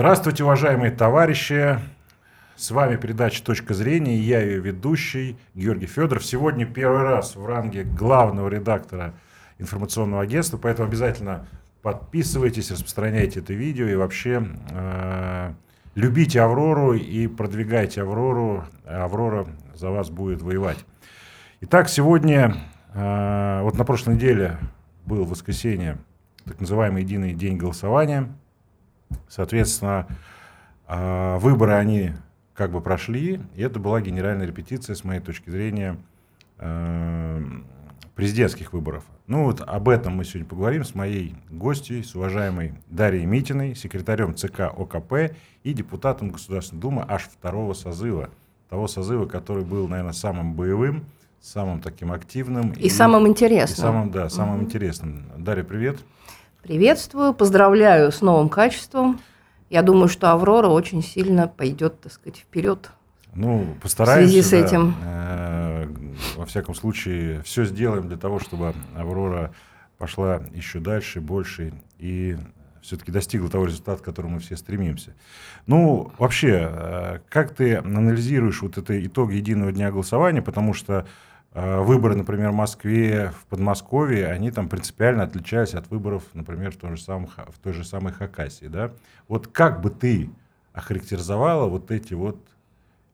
Здравствуйте, уважаемые товарищи. С вами передача «Точка зрения». Я ее ведущий Георгий Федоров. Сегодня первый раз в ранге главного редактора информационного агентства, поэтому обязательно подписывайтесь, распространяйте это видео и вообще э, любите Аврору и продвигайте Аврору. Аврора за вас будет воевать. Итак, сегодня, э, вот на прошлой неделе был воскресенье, так называемый единый день голосования. Соответственно, э, выборы они как бы прошли, и это была генеральная репетиция, с моей точки зрения, э, президентских выборов. Ну вот об этом мы сегодня поговорим с моей гостьей, с уважаемой Дарьей Митиной, секретарем ЦК ОКП и депутатом Государственной Думы аж второго созыва. Того созыва, который был, наверное, самым боевым, самым таким активным. И, и самым интересным. И самым, да, самым угу. интересным. Дарья, привет. Приветствую, поздравляю с новым качеством. Я думаю, что Аврора очень сильно пойдет, так сказать, вперед. Ну, постараемся. В связи с да, этим. Э, во всяком случае, все сделаем для того, чтобы Аврора пошла еще дальше, больше и все-таки достигла того результата, к которому мы все стремимся. Ну, вообще, э, как ты анализируешь вот это итог единого дня голосования, потому что выборы, например, в Москве, в Подмосковье, они там принципиально отличались от выборов, например, в той же самой, в той же самой Хакасии, да? Вот как бы ты охарактеризовала вот эти вот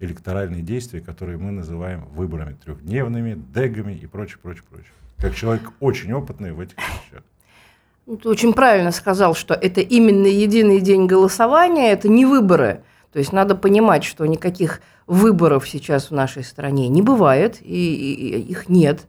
электоральные действия, которые мы называем выборами трехдневными, дегами и прочее, прочее, прочее. Как человек очень опытный в этих вещах. Ну, ты очень правильно сказал, что это именно единый день голосования, это не выборы. То есть надо понимать, что никаких выборов сейчас в нашей стране не бывает, и, и, и их нет.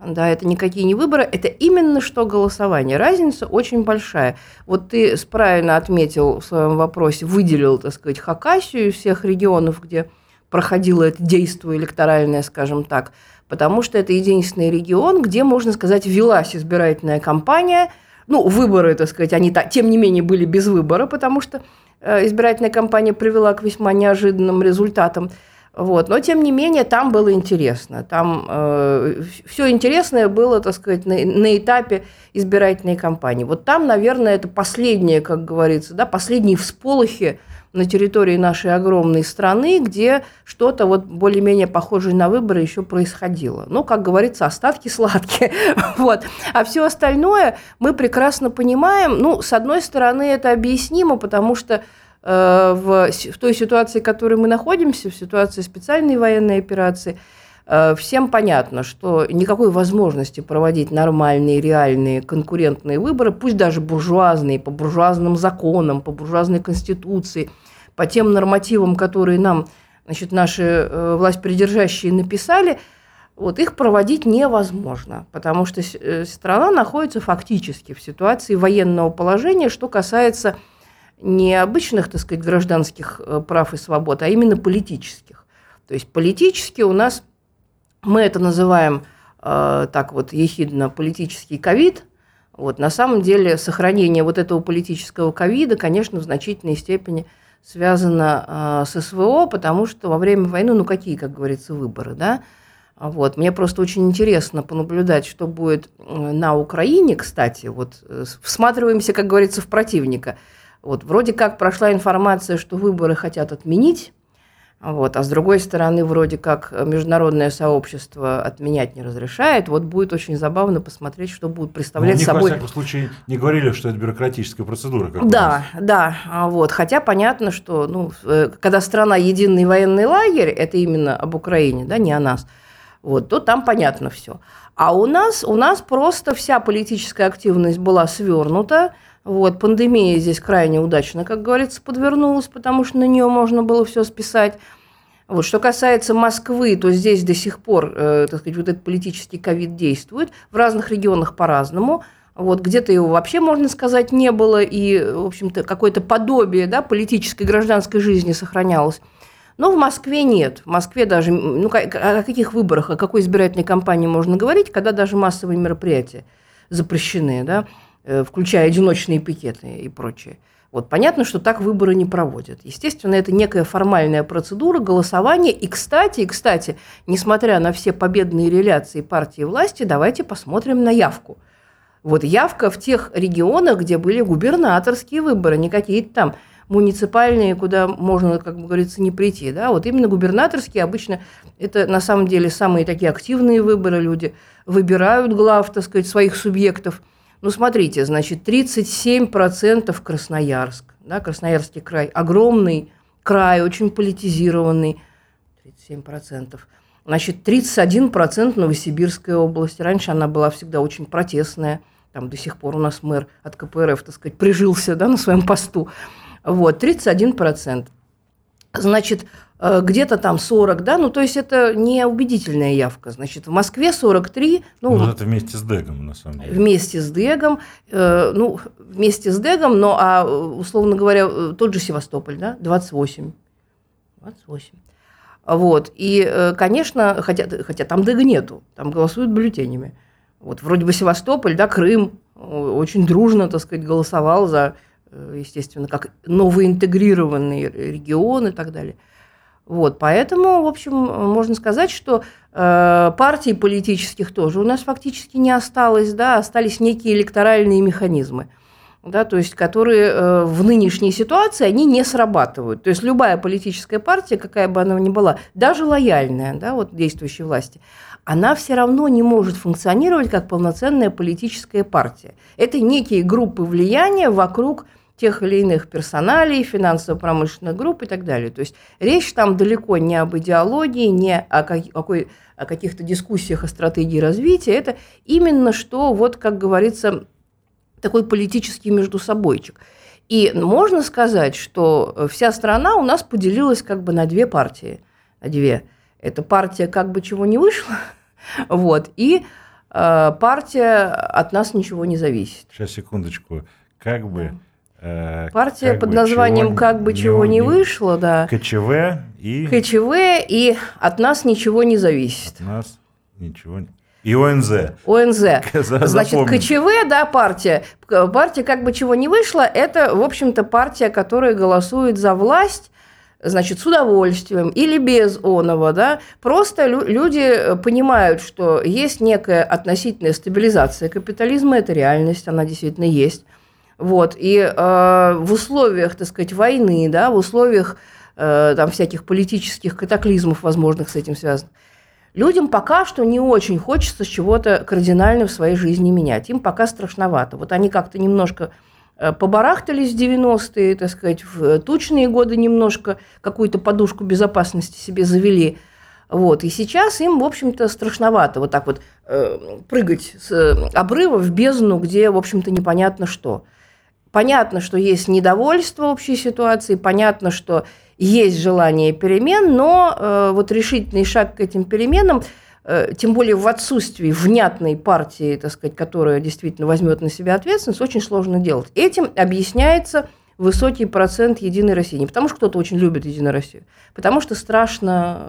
Да, это никакие не выборы, это именно что голосование. Разница очень большая. Вот ты правильно отметил в своем вопросе, выделил, так сказать, Хакасию из всех регионов, где проходило это действие электоральное, скажем так, потому что это единственный регион, где, можно сказать, велась избирательная кампания. Ну, выборы, так сказать, они, тем не менее, были без выбора, потому что избирательная кампания привела к весьма неожиданным результатам. Вот. Но, тем не менее, там было интересно. Там э, все интересное было, так сказать, на, на этапе избирательной кампании. Вот там, наверное, это последние, как говорится, да, последние всполохи на территории нашей огромной страны, где что-то вот более-менее похожее на выборы еще происходило. Ну, как говорится, остатки сладкие. вот. А все остальное мы прекрасно понимаем. Ну, с одной стороны, это объяснимо, потому что э, в, в той ситуации, в которой мы находимся, в ситуации специальной военной операции – всем понятно, что никакой возможности проводить нормальные, реальные, конкурентные выборы, пусть даже буржуазные, по буржуазным законам, по буржуазной конституции, по тем нормативам, которые нам значит, наши э, власть придержащие написали, вот их проводить невозможно, потому что э, страна находится фактически в ситуации военного положения, что касается не обычных, так сказать, гражданских прав и свобод, а именно политических. То есть политически у нас мы это называем э, так вот ехидно политический ковид. Вот, на самом деле сохранение вот этого политического ковида, конечно, в значительной степени связано э, с СВО, потому что во время войны, ну какие, как говорится, выборы, да? Вот. Мне просто очень интересно понаблюдать, что будет на Украине, кстати. Вот э, всматриваемся, как говорится, в противника. Вот. Вроде как прошла информация, что выборы хотят отменить, вот. А с другой стороны, вроде как международное сообщество отменять не разрешает. Вот будет очень забавно посмотреть, что будет представлять них, собой. во всяком случае, не говорили, что это бюрократическая процедура. Да, да. А вот. Хотя понятно, что ну, э, когда страна единый военный лагерь, это именно об Украине, да, не о нас, вот, то там понятно все. А у нас, у нас просто вся политическая активность была свернута. Вот, пандемия здесь крайне удачно, как говорится, подвернулась, потому что на нее можно было все списать. Вот, что касается Москвы, то здесь до сих пор, э, так сказать, вот этот политический ковид действует. В разных регионах по-разному. Вот, где-то его вообще, можно сказать, не было, и, в общем-то, какое-то подобие да, политической гражданской жизни сохранялось. Но в Москве нет. В Москве даже, ну, о каких выборах, о какой избирательной кампании можно говорить, когда даже массовые мероприятия запрещены, да? Э, включая одиночные пикеты и прочее. Вот понятно, что так выборы не проводят. Естественно, это некая формальная процедура голосования. И, кстати, и, кстати, несмотря на все победные реляции партии власти, давайте посмотрим на явку. Вот явка в тех регионах, где были губернаторские выборы, не какие-то там муниципальные, куда можно, как говорится, не прийти. Да? Вот именно губернаторские обычно это на самом деле самые такие активные выборы. Люди выбирают глав, так сказать, своих субъектов. Ну, смотрите, значит, 37% Красноярск. Да, Красноярский край огромный край, очень политизированный. 37%. Значит, 31% Новосибирская область. Раньше она была всегда очень протестная. Там до сих пор у нас мэр от КПРФ, так сказать, прижился да, на своем посту. Вот, 31%. Значит, э, где-то там 40, да, ну то есть это не убедительная явка. Значит, в Москве 43. Ну, ну это вместе с Дегом, на самом деле. Вместе с Дегом, э, ну, вместе с Дегом, но, а, условно говоря, э, тот же Севастополь, да, 28. 28. Вот. И, э, конечно, хотя, хотя там ДЭГ нету, там голосуют бюллетенями. Вот вроде бы Севастополь, да, Крым очень дружно, так сказать, голосовал за, естественно, как новоинтегрированный регион и так далее. Вот, поэтому, в общем, можно сказать, что э, партий политических тоже у нас фактически не осталось, да, остались некие электоральные механизмы да, то есть которые э, в нынешней ситуации они не срабатывают. То есть любая политическая партия, какая бы она ни была, даже лояльная, да, вот действующей власти, она все равно не может функционировать как полноценная политическая партия. Это некие группы влияния вокруг тех или иных персоналей, финансово-промышленных групп и так далее. То есть речь там далеко не об идеологии, не о, какой, о каких-то дискуссиях о стратегии развития. Это именно что, вот как говорится, такой политический междусобойчик. И можно сказать, что вся страна у нас поделилась как бы на две партии. На две. Это партия как бы чего не вышло, вот, и э, партия от нас ничего не зависит. Сейчас, секундочку. Как бы... Э, партия как под бы названием «Как бы чего не, не вышло», да. КЧВ и... КЧВ и «От нас ничего не зависит». От нас ничего не... И ОНЗ. ОНЗ. Значит, КЧВ, да, партия. Партия как бы чего не вышло, это, в общем-то, партия, которая голосует за власть, значит, с удовольствием или без оного, да, просто люди понимают, что есть некая относительная стабилизация капитализма, это реальность, она действительно есть. Вот, и э, в условиях, так сказать, войны, да, в условиях э, там всяких политических катаклизмов, возможных с этим связанных, Людям пока что не очень хочется чего-то кардинально в своей жизни менять. Им пока страшновато. Вот они как-то немножко э, побарахтались в 90-е, так сказать, в тучные годы немножко какую-то подушку безопасности себе завели. Вот. И сейчас им, в общем-то, страшновато вот так вот э, прыгать с обрыва в бездну, где, в общем-то, непонятно что. Понятно, что есть недовольство общей ситуации, понятно, что есть желание перемен, но э, вот решительный шаг к этим переменам, э, тем более в отсутствии внятной партии, так сказать, которая действительно возьмет на себя ответственность, очень сложно делать. Этим объясняется высокий процент Единой России. Не потому, что кто-то очень любит Единую Россию, потому что страшно,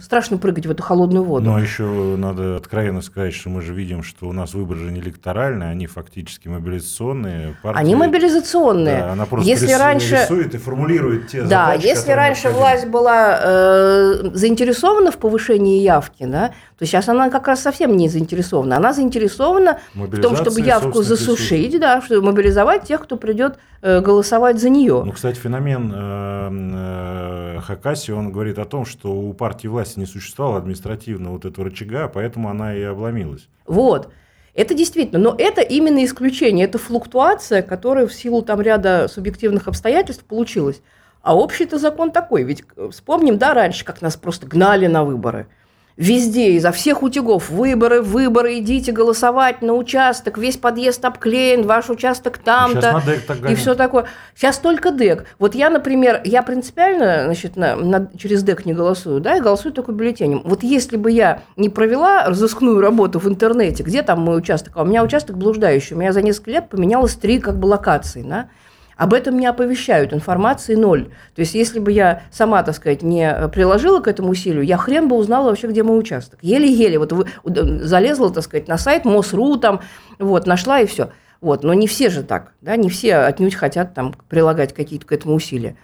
страшно прыгать в эту холодную воду. Но еще надо откровенно сказать, что мы же видим, что у нас выборы же не электоральные, они фактически мобилизационные. Партии, они мобилизационные. Да, она просто если рис, раньше, рисует и формулирует те да, задачи, если раньше власть была э, заинтересована в повышении явки, да, то сейчас она как раз совсем не заинтересована. Она заинтересована в том, чтобы явку засушить, да, чтобы мобилизовать тех, кто придет э, голосовать за нее. Ну, кстати, феномен э, э, Хакаси, он говорит о том, что у партии власти не существовало административного вот этого рычага, поэтому она и обломилась. Вот. Это действительно, но это именно исключение, это флуктуация, которая в силу там ряда субъективных обстоятельств получилась. А общий-то закон такой, ведь э, вспомним, да, раньше, как нас просто гнали на выборы – Везде, изо всех утюгов, выборы, выборы, идите голосовать на участок, весь подъезд обклеен, ваш участок там-то, и все такое. Сейчас только ДЭК. Вот я, например, я принципиально значит, на, на, через ДЭК не голосую, да, я голосую только бюллетенем. Вот если бы я не провела разыскную работу в интернете, где там мой участок, а у меня участок блуждающий, у меня за несколько лет поменялось три как бы локации, да, об этом не оповещают, информации ноль. То есть, если бы я сама, так сказать, не приложила к этому усилию, я хрен бы узнала вообще, где мой участок. Еле-еле вот вы, залезла, так сказать, на сайт МОСРУ, там, вот, нашла и все. Вот, но не все же так, да, не все отнюдь хотят там прилагать какие-то к этому усилия.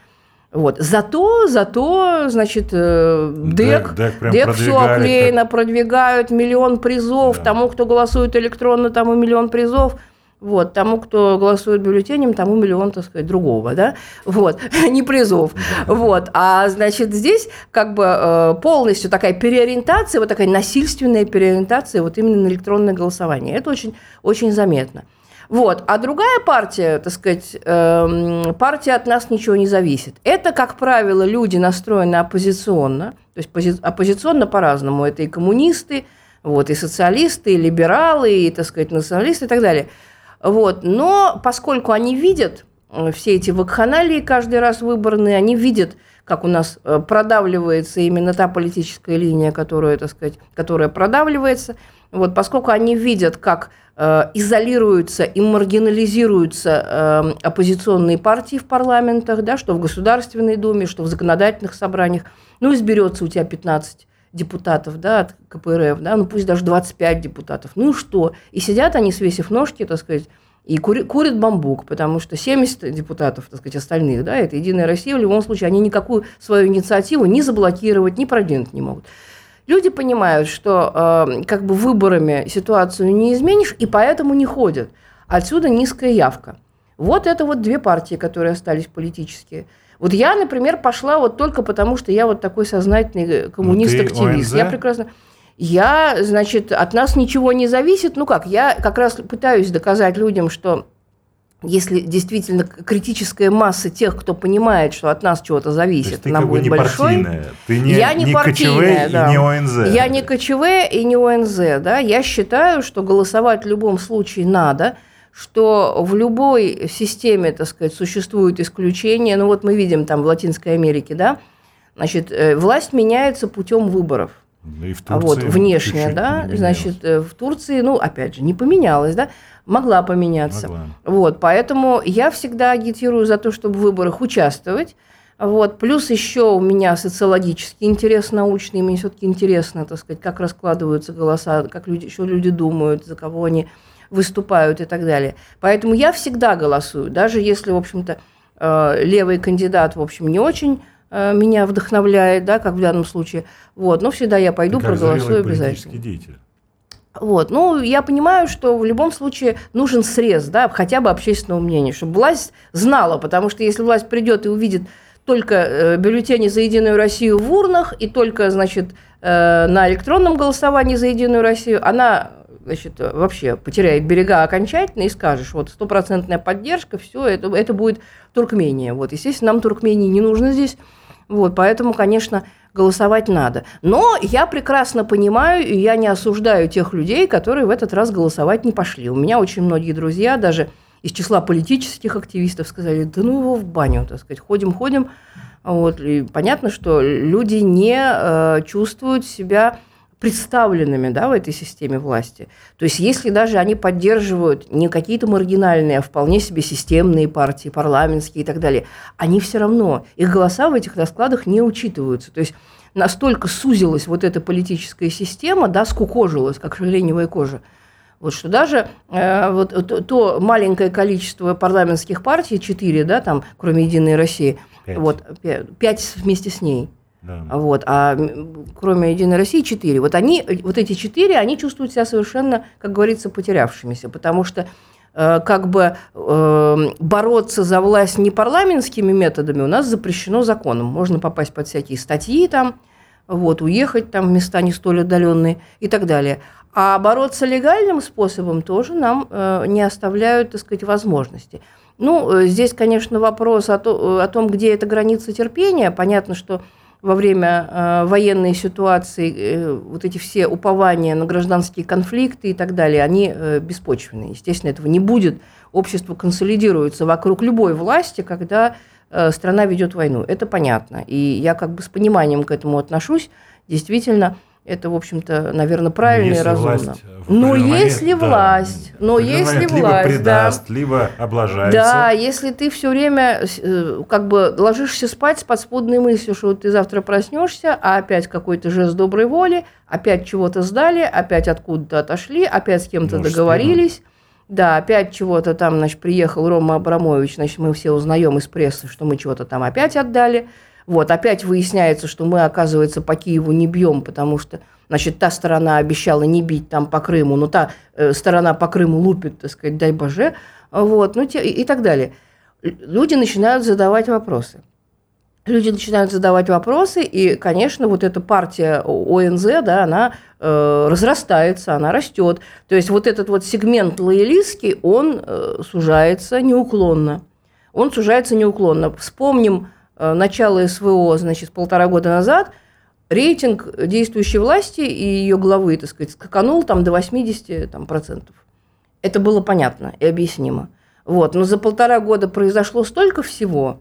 Вот. Зато, зато, значит, э, ДЭК, ДЭК, ДЭК, ДЭК все оклеено, как... продвигают, миллион призов, да. тому, кто голосует электронно, тому миллион призов. Вот, тому, кто голосует бюллетенем, тому миллион, так сказать, другого, да, вот, не призов, вот, а, значит, здесь как бы э, полностью такая переориентация, вот такая насильственная переориентация вот именно на электронное голосование, это очень, очень заметно. Вот. А другая партия, так сказать, эм, партия от нас ничего не зависит. Это, как правило, люди настроены оппозиционно, то есть оппозиционно по-разному. Это и коммунисты, вот, и социалисты, и либералы, и, так сказать, националисты и так далее. Вот. Но поскольку они видят э, все эти вакханалии каждый раз выборные, они видят, как у нас э, продавливается именно та политическая линия, которая, так сказать, которая продавливается, вот, поскольку они видят, как э, изолируются и маргинализируются э, оппозиционные партии в парламентах, да, что в Государственной Думе, что в законодательных собраниях, ну, изберется у тебя 15 депутатов да, от КПРФ, да, ну пусть даже 25 депутатов, ну что? И сидят они, свесив ножки, так сказать, и кури, курят бамбук, потому что 70 депутатов, так сказать, остальных, да, это «Единая Россия», в любом случае, они никакую свою инициативу ни заблокировать, ни продвинуть не могут. Люди понимают, что э, как бы выборами ситуацию не изменишь, и поэтому не ходят. Отсюда низкая явка. Вот это вот две партии, которые остались политические – вот я, например, пошла вот только потому, что я вот такой сознательный э, коммунист-активист. Я прекрасно... Я, значит, от нас ничего не зависит. Ну как, я как раз пытаюсь доказать людям, что если действительно критическая масса тех, кто понимает, что от нас чего-то зависит, она будет не большой. Партийная. Ты не, я не, не партийная, да. и не ОНЗ. Я не КЧВ и не ОНЗ. Да. Я считаю, что голосовать в любом случае надо – что в любой системе, так сказать, существуют исключения. Ну вот мы видим там в Латинской Америке, да, значит, э, власть меняется путем выборов. Ну и в а Турции вот внешне, да, значит, э, в Турции, ну, опять же, не поменялась, да, могла поменяться. Могла. Вот, поэтому я всегда агитирую за то, чтобы в выборах участвовать. Вот. Плюс еще у меня социологический интерес научный, мне все-таки интересно, так сказать, как раскладываются голоса, как люди, что люди думают, за кого они выступают и так далее. Поэтому я всегда голосую, даже если, в общем-то, э, левый кандидат, в общем, не очень э, меня вдохновляет, да, как в данном случае. Вот, но всегда я пойду, как проголосую обязательно. деятель. Вот. Ну, я понимаю, что в любом случае нужен срез, да, хотя бы общественного мнения, чтобы власть знала, потому что если власть придет и увидит только э, бюллетени за Единую Россию в урнах и только, значит, на электронном голосовании за Единую Россию, она значит, вообще потеряет берега окончательно и скажешь, вот стопроцентная поддержка, все, это, это будет Туркмения. Вот, естественно, нам Туркмении не нужно здесь, вот, поэтому, конечно, голосовать надо. Но я прекрасно понимаю, и я не осуждаю тех людей, которые в этот раз голосовать не пошли. У меня очень многие друзья, даже из числа политических активистов, сказали, да ну его в баню, так сказать, ходим-ходим. Вот, и понятно, что люди не э, чувствуют себя представленными да, в этой системе власти. То есть если даже они поддерживают не какие-то маргинальные, а вполне себе системные партии, парламентские и так далее, они все равно, их голоса в этих раскладах не учитываются. То есть настолько сузилась вот эта политическая система, да, скукожилась, как шагреневая кожа, вот что даже э, вот то, то маленькое количество парламентских партий, четыре, да, там, кроме Единой России, пять. вот пять вместе с ней, да. Вот, а кроме Единой России четыре. Вот они, вот эти четыре, они чувствуют себя совершенно, как говорится, потерявшимися, потому что э, как бы э, бороться за власть не парламентскими методами у нас запрещено законом. Можно попасть под всякие статьи там, вот, уехать там в места не столь отдаленные и так далее. А бороться легальным способом тоже нам э, не оставляют, так сказать, возможности. Ну, э, здесь, конечно, вопрос о, то, о том, где эта граница терпения. Понятно, что во время э, военной ситуации э, вот эти все упования на гражданские конфликты и так далее, они э, беспочвенные. Естественно, этого не будет. Общество консолидируется вокруг любой власти, когда э, страна ведет войну. Это понятно. И я как бы с пониманием к этому отношусь. Действительно, это, в общем-то, наверное, правильно и разумно. Но если момент, власть, да, но если либо власть, предаст, да, либо облажается. Да, если ты все время э, как бы ложишься спать с подспудной мыслью, что ты завтра проснешься, а опять какой-то жест доброй воли, опять чего-то сдали, опять откуда-то отошли, опять с кем-то Может, договорились. Да, опять чего-то там, значит, приехал Рома Абрамович, значит, мы все узнаем из прессы, что мы чего-то там опять отдали. Вот, опять выясняется, что мы, оказывается, по Киеву не бьем, потому что, значит, та сторона обещала не бить там по Крыму, но та э, сторона по Крыму лупит, так сказать, дай боже, вот, ну, те, и, и так далее. Люди начинают задавать вопросы. Люди начинают задавать вопросы, и, конечно, вот эта партия ОНЗ, да, она э, разрастается, она растет. То есть вот этот вот сегмент лоялистский, он э, сужается неуклонно. Он сужается неуклонно. Вспомним начала СВО, значит, полтора года назад, рейтинг действующей власти и ее главы, так сказать, скаканул там до 80 там, процентов. Это было понятно и объяснимо. Вот. Но за полтора года произошло столько всего,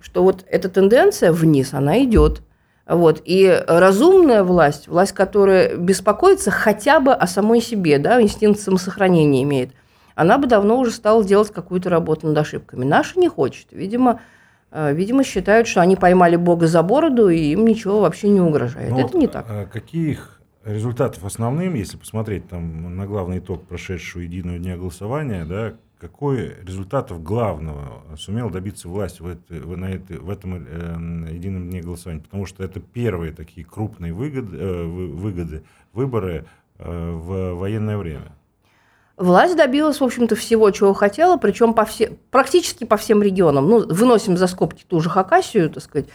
что вот эта тенденция вниз, она идет. Вот. И разумная власть, власть, которая беспокоится хотя бы о самой себе, да, инстинкт самосохранения имеет, она бы давно уже стала делать какую-то работу над ошибками. Наша не хочет. Видимо, Э, видимо, считают, что они поймали Бога за бороду, и им ничего вообще не угрожает. Ну, Это вот, не так. А каких результатов основным, если посмотреть там, на главный итог прошедшего единого дня голосования, да, какой результатов главного сумел добиться власть в, это, на это, в этом э, едином дне голосования? Потому что это первые такие крупные выгоды, э, выгоды выборы э, в военное время. Власть добилась, в общем-то, всего, чего хотела, причем по все, практически по всем регионам. Ну, выносим за скобки ту же Хакасию, так сказать,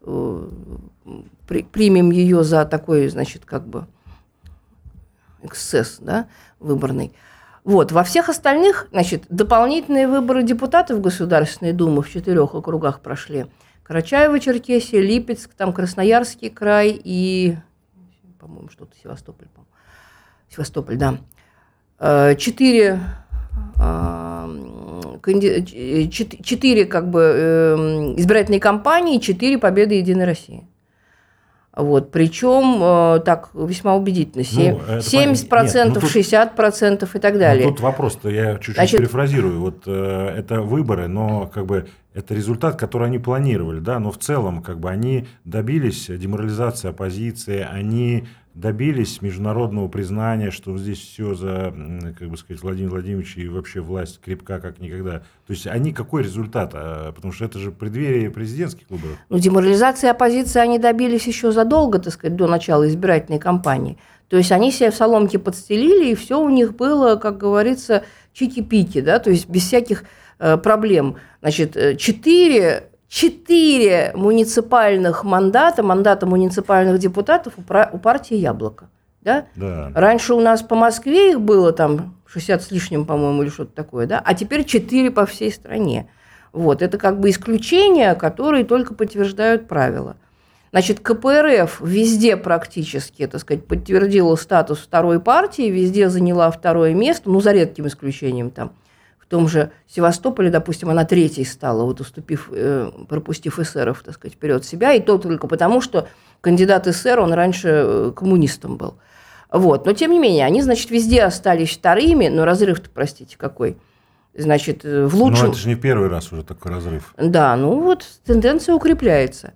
э, при, примем ее за такой, значит, как бы эксцесс да, выборный. Вот. Во всех остальных, значит, дополнительные выборы депутатов Государственной Думы в четырех округах прошли. Карачаево, Черкесия, Липецк, там Красноярский край и, по-моему, что-то Севастополь, по-моему. Севастополь, да. Э, четыре э, четыре как бы эм, избирательные кампании, четыре победы Единой России. Вот, причем э, так весьма убедительно. 7, ну, 70%, процентов, ну, 60% и так далее. Ну, тут вопрос-то, я чуть-чуть Значит, перефразирую. Вот э, это выборы, но как бы это результат, который они планировали, да, но в целом как бы они добились деморализации оппозиции, они добились международного признания, что здесь все за, как бы сказать, Владимир Владимирович и вообще власть крепка как никогда. То есть они какой результат? А, потому что это же преддверие президентских выборов. Ну, деморализации оппозиции они добились еще задолго, так сказать, до начала избирательной кампании. То есть они себе в соломке подстелили, и все у них было, как говорится, чики-пики, да, то есть без всяких э, проблем. Значит, э, четыре четыре муниципальных мандата, мандата муниципальных депутатов у партии «Яблоко». Да? Да. Раньше у нас по Москве их было там 60 с лишним, по-моему, или что-то такое, да? а теперь 4 по всей стране. Вот, это как бы исключения, которые только подтверждают правила. Значит, КПРФ везде практически, так сказать, подтвердила статус второй партии, везде заняла второе место, ну, за редким исключением там – том же Севастополе, допустим, она третьей стала, вот уступив, э, пропустив эсеров, так сказать, вперед себя, и то только потому, что кандидат эсер, он раньше э, коммунистом был. Вот. Но, тем не менее, они, значит, везде остались вторыми, но разрыв-то, простите, какой. Значит, э, в лучшем... Но это же не первый раз уже такой разрыв. Да, ну вот тенденция укрепляется.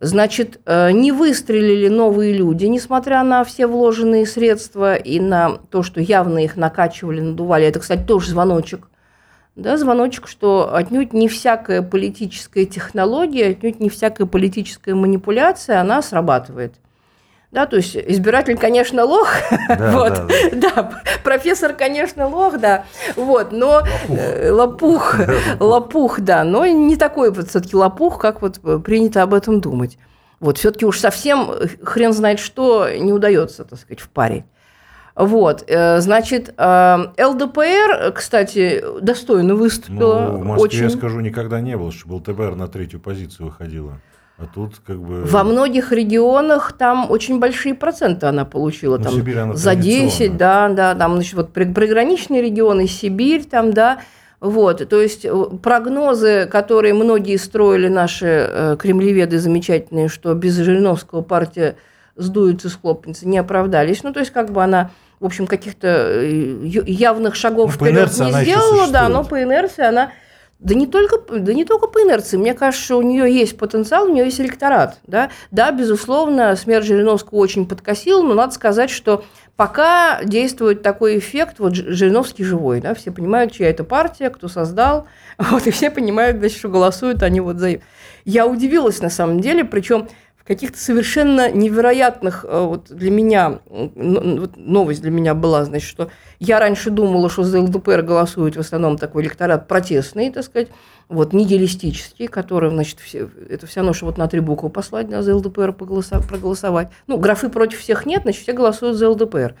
Значит, не выстрелили новые люди, несмотря на все вложенные средства и на то, что явно их накачивали, надували. Это, кстати, тоже звоночек да, звоночек, что отнюдь не всякая политическая технология, отнюдь не всякая политическая манипуляция, она срабатывает. Да, то есть избиратель, конечно, лох, да, вот, да, да. да, профессор, конечно, лох, да, вот, но лопух, э, лопух, лопух, да, но не такой вот все-таки лопух, как вот принято об этом думать. Вот, все-таки уж совсем хрен знает что не удается, так сказать, в паре. Вот, э, значит, э, ЛДПР, кстати, достойно выступила. Ну, в Москве, очень... я скажу, никогда не было, чтобы ЛДПР на третью позицию выходила. А тут как бы... Во многих регионах там очень большие проценты она получила. Ну, там, Сибирь, она за 10, да, да, там, значит, вот приграничные регионы, Сибирь, там, да, вот, то есть э, прогнозы, которые многие строили наши кремлеведы замечательные, что без Жириновского партия сдуется, схлопнется, не оправдались. Ну, то есть, как бы она, в общем, каких-то э, явных шагов ну, вперед не сделала, да, но по инерции она Да не, только, да не только по инерции. Мне кажется, что у нее есть потенциал, у нее есть электорат. Да, да безусловно, смерть Жириновского очень подкосила, но надо сказать, что пока действует такой эффект, вот Жириновский живой, да, все понимают, чья это партия, кто создал, вот, и все понимают, значит, что голосуют они вот за... Я удивилась на самом деле, причем каких-то совершенно невероятных э, вот для меня, вот новость для меня была, значит, что я раньше думала, что за ЛДПР голосует в основном такой электорат протестный, так сказать, вот, нигилистический, который, значит, все, это все равно, что вот на три буквы послать, да, за ЛДПР проголосовать, проголосовать. Ну, графы против всех нет, значит, все голосуют за ЛДПР.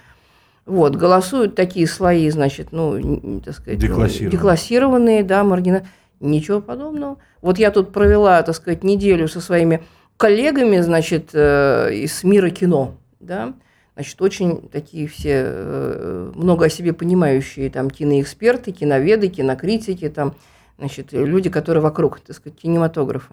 Вот, голосуют такие слои, значит, ну, так сказать, деклассированные, деклассированные да, маргина... Ничего подобного. Вот я тут провела, так сказать, неделю со своими коллегами, значит, э, из мира кино, да, значит, очень такие все э, много о себе понимающие там киноэксперты, киноведы, кинокритики, там, значит, люди, которые вокруг, так сказать, кинематографа.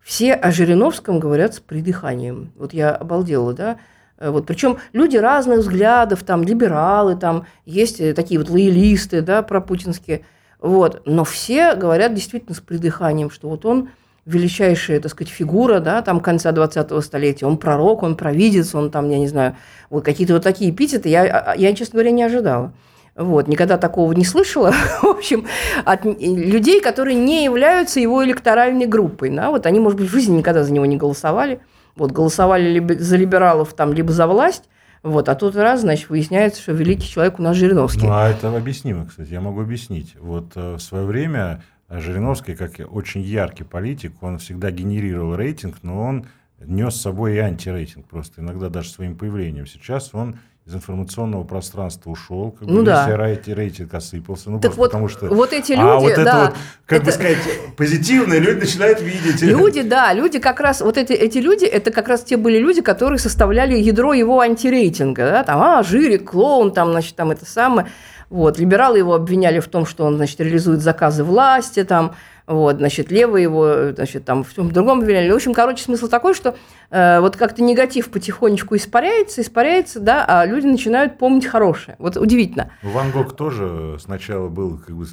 Все о Жириновском говорят с придыханием. Вот я обалдела, да, э, вот, причем люди разных взглядов, там, либералы, там, есть такие вот лоялисты, да, пропутинские, вот, но все говорят действительно с придыханием, что вот он величайшая, так сказать, фигура, да, там конца 20-го столетия. Он пророк, он провидец, он там, я не знаю, вот какие-то вот такие эпитеты я, а, я, честно говоря, не ожидала. Вот, никогда такого не слышала, в общем, от людей, которые не являются его электоральной группой. Да? Вот они, может быть, в жизни никогда за него не голосовали. Вот, голосовали либо за либералов, там, либо за власть. Вот, а тут раз, значит, выясняется, что великий человек у нас Жириновский. Ну, а это объяснимо, кстати, я могу объяснить. Вот э, в свое время а Жириновский, как очень яркий политик, он всегда генерировал рейтинг, но он нес с собой и антирейтинг, просто иногда даже своим появлением. Сейчас он из информационного пространства ушел, как ну, бы да. весь рейтинг осыпался. Ну, так вот, потому что... вот эти люди, а вот это да, вот, как это... бы сказать, позитивные люди начинают видеть. Люди, да, люди как раз, вот эти, эти люди, это как раз те были люди, которые составляли ядро его антирейтинга, да, там, а, Жирик, клоун, там, значит, там это самое. Вот. Либералы его обвиняли в том, что он значит, реализует заказы власти, там, вот, значит, левые его, значит, там, в чем другом обвиняли. В общем, короче, смысл такой, что э, вот как-то негатив потихонечку испаряется, испаряется, да, а люди начинают помнить хорошее. Вот удивительно. Ван Гог тоже сначала был как бы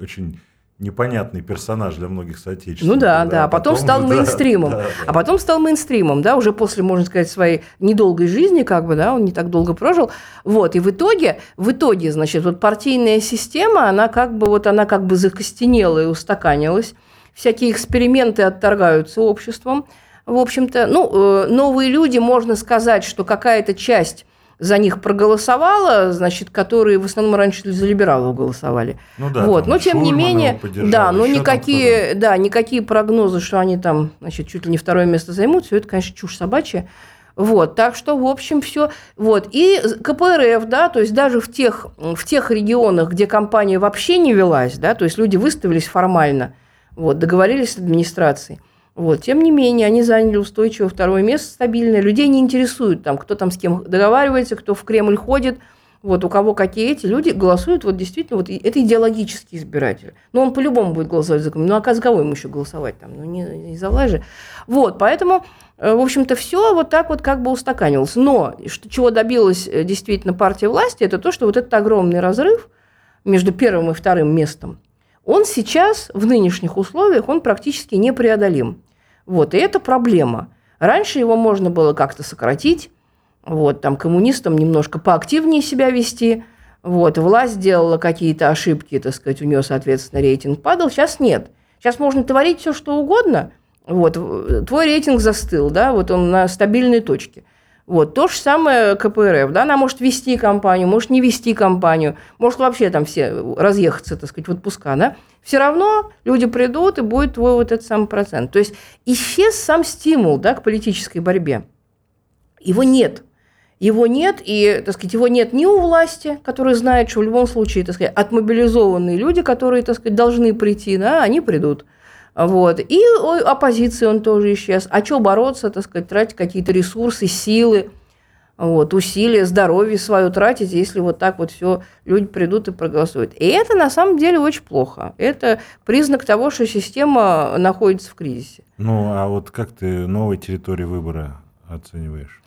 очень непонятный персонаж для многих соотечественников. Ну да, да, да. А потом, потом стал мейнстримом. Да, да, А потом стал мейнстримом, да, уже после, можно сказать, своей недолгой жизни, как бы, да, он не так долго прожил. Вот, и в итоге, в итоге, значит, вот партийная система, она как бы, вот она как бы закостенела и устаканилась. Всякие эксперименты отторгаются обществом. В общем-то, ну, э, новые люди, можно сказать, что какая-то часть за них проголосовала, значит, которые в основном раньше за либералов голосовали. Ну да, вот. Но тем не менее, да, но никакие, да, никакие прогнозы, что они там, значит, чуть ли не второе место займут, все это, конечно, чушь собачья. Вот, так что, в общем, все. Вот. И КПРФ, да, то есть даже в тех, в тех регионах, где компания вообще не велась, да, то есть люди выставились формально, вот, договорились с администрацией, вот. Тем не менее, они заняли устойчивое второе место стабильное. Людей не интересует, там, кто там с кем договаривается, кто в Кремль ходит, вот, у кого какие эти люди голосуют, вот действительно, вот это идеологический избиратель. Но он по-любому будет голосовать за коммунизм. Ну, а за кого ему еще голосовать там? Ну, не, не за власть же. Вот, поэтому, э, в общем-то, все вот так вот как бы устаканивалось. Но что, чего добилась э, действительно партия власти, это то, что вот этот огромный разрыв между первым и вторым местом, он сейчас в нынешних условиях, он практически непреодолим. Вот, и это проблема. Раньше его можно было как-то сократить, вот, там, коммунистам немножко поактивнее себя вести, вот, власть сделала какие-то ошибки, так сказать, у нее, соответственно, рейтинг падал, сейчас нет. Сейчас можно творить все, что угодно, вот, твой рейтинг застыл, да, вот он на стабильной точке – вот. То же самое КПРФ. Да? Она может вести компанию, может не вести компанию, может вообще там все разъехаться, так сказать, в отпуска. Да? Все равно люди придут, и будет твой вот этот самый процент. То есть исчез сам стимул да, к политической борьбе. Его нет. Его нет, и, так сказать, его нет ни у власти, которые знают, что в любом случае, так сказать, отмобилизованные люди, которые, так сказать, должны прийти, да, они придут. Вот. И оппозиции он тоже исчез. А что бороться, так сказать, тратить какие-то ресурсы, силы, вот, усилия, здоровье свое тратить, если вот так вот все люди придут и проголосуют. И это на самом деле очень плохо. Это признак того, что система находится в кризисе. Ну, а вот как ты новые территории выбора оцениваешь?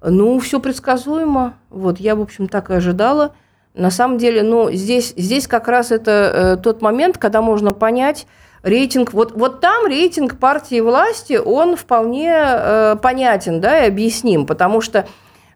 Ну, все предсказуемо. Вот я, в общем, так и ожидала. на самом деле, ну, здесь, здесь как раз это э, тот момент, когда можно понять рейтинг. Вот, вот там рейтинг партии власти, он вполне э, понятен да, и объясним, потому что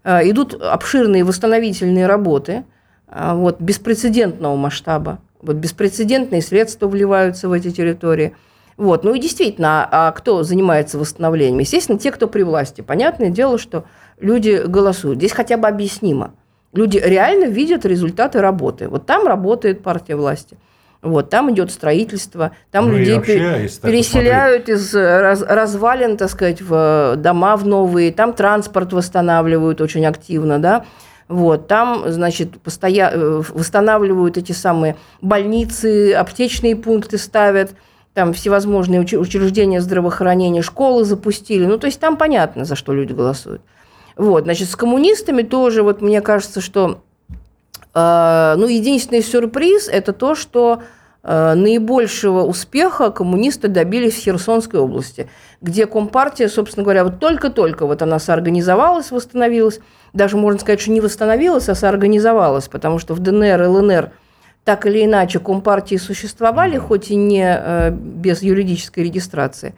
э, идут обширные восстановительные работы э, вот, беспрецедентного масштаба. Вот беспрецедентные средства вливаются в эти территории. Вот. Ну и действительно, а кто занимается восстановлением? Естественно, те, кто при власти. Понятное дело, что люди голосуют. Здесь хотя бы объяснимо. Люди реально видят результаты работы. Вот там работает партия власти. Вот, там идет строительство, там ну, людей вообще, переселяют посмотреть. из раз, развалин, так сказать, в дома в новые, там транспорт восстанавливают очень активно, да. Вот, там, значит, постоя... Э, восстанавливают эти самые больницы, аптечные пункты ставят, там всевозможные учреждения здравоохранения, школы запустили. Ну, то есть там понятно, за что люди голосуют. Вот, значит, с коммунистами тоже, вот мне кажется, что э, ну, единственный сюрприз – это то, что э, наибольшего успеха коммунисты добились в Херсонской области, где Компартия, собственно говоря, вот только-только вот она соорганизовалась, восстановилась, даже можно сказать, что не восстановилась, а соорганизовалась, потому что в ДНР, ЛНР так или иначе Компартии существовали, хоть и не э, без юридической регистрации.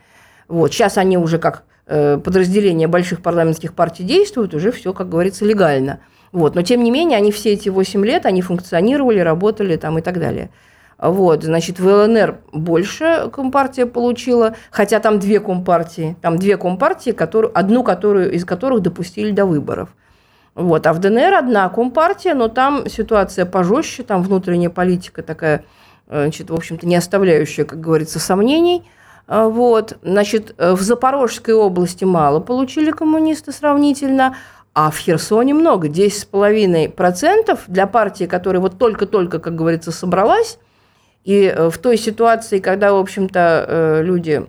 Вот. Сейчас они уже как Э, подразделения больших парламентских партий действуют, уже все, как говорится, легально. Вот. Но, тем не менее, они все эти 8 лет, они функционировали, работали там и так далее. Вот, значит, в ЛНР больше компартия получила, хотя там две компартии, там две компартии, которые, одну которую, из которых допустили до выборов. Вот, а в ДНР одна компартия, но там ситуация пожестче, там внутренняя политика такая, э, значит, в общем-то, не оставляющая, как говорится, сомнений – а, вот, значит, э, в Запорожской области мало получили коммунисты сравнительно, а в Херсоне много, 10,5% для партии, которая вот только-только, как говорится, собралась. И э, в той ситуации, когда, в общем-то, э, люди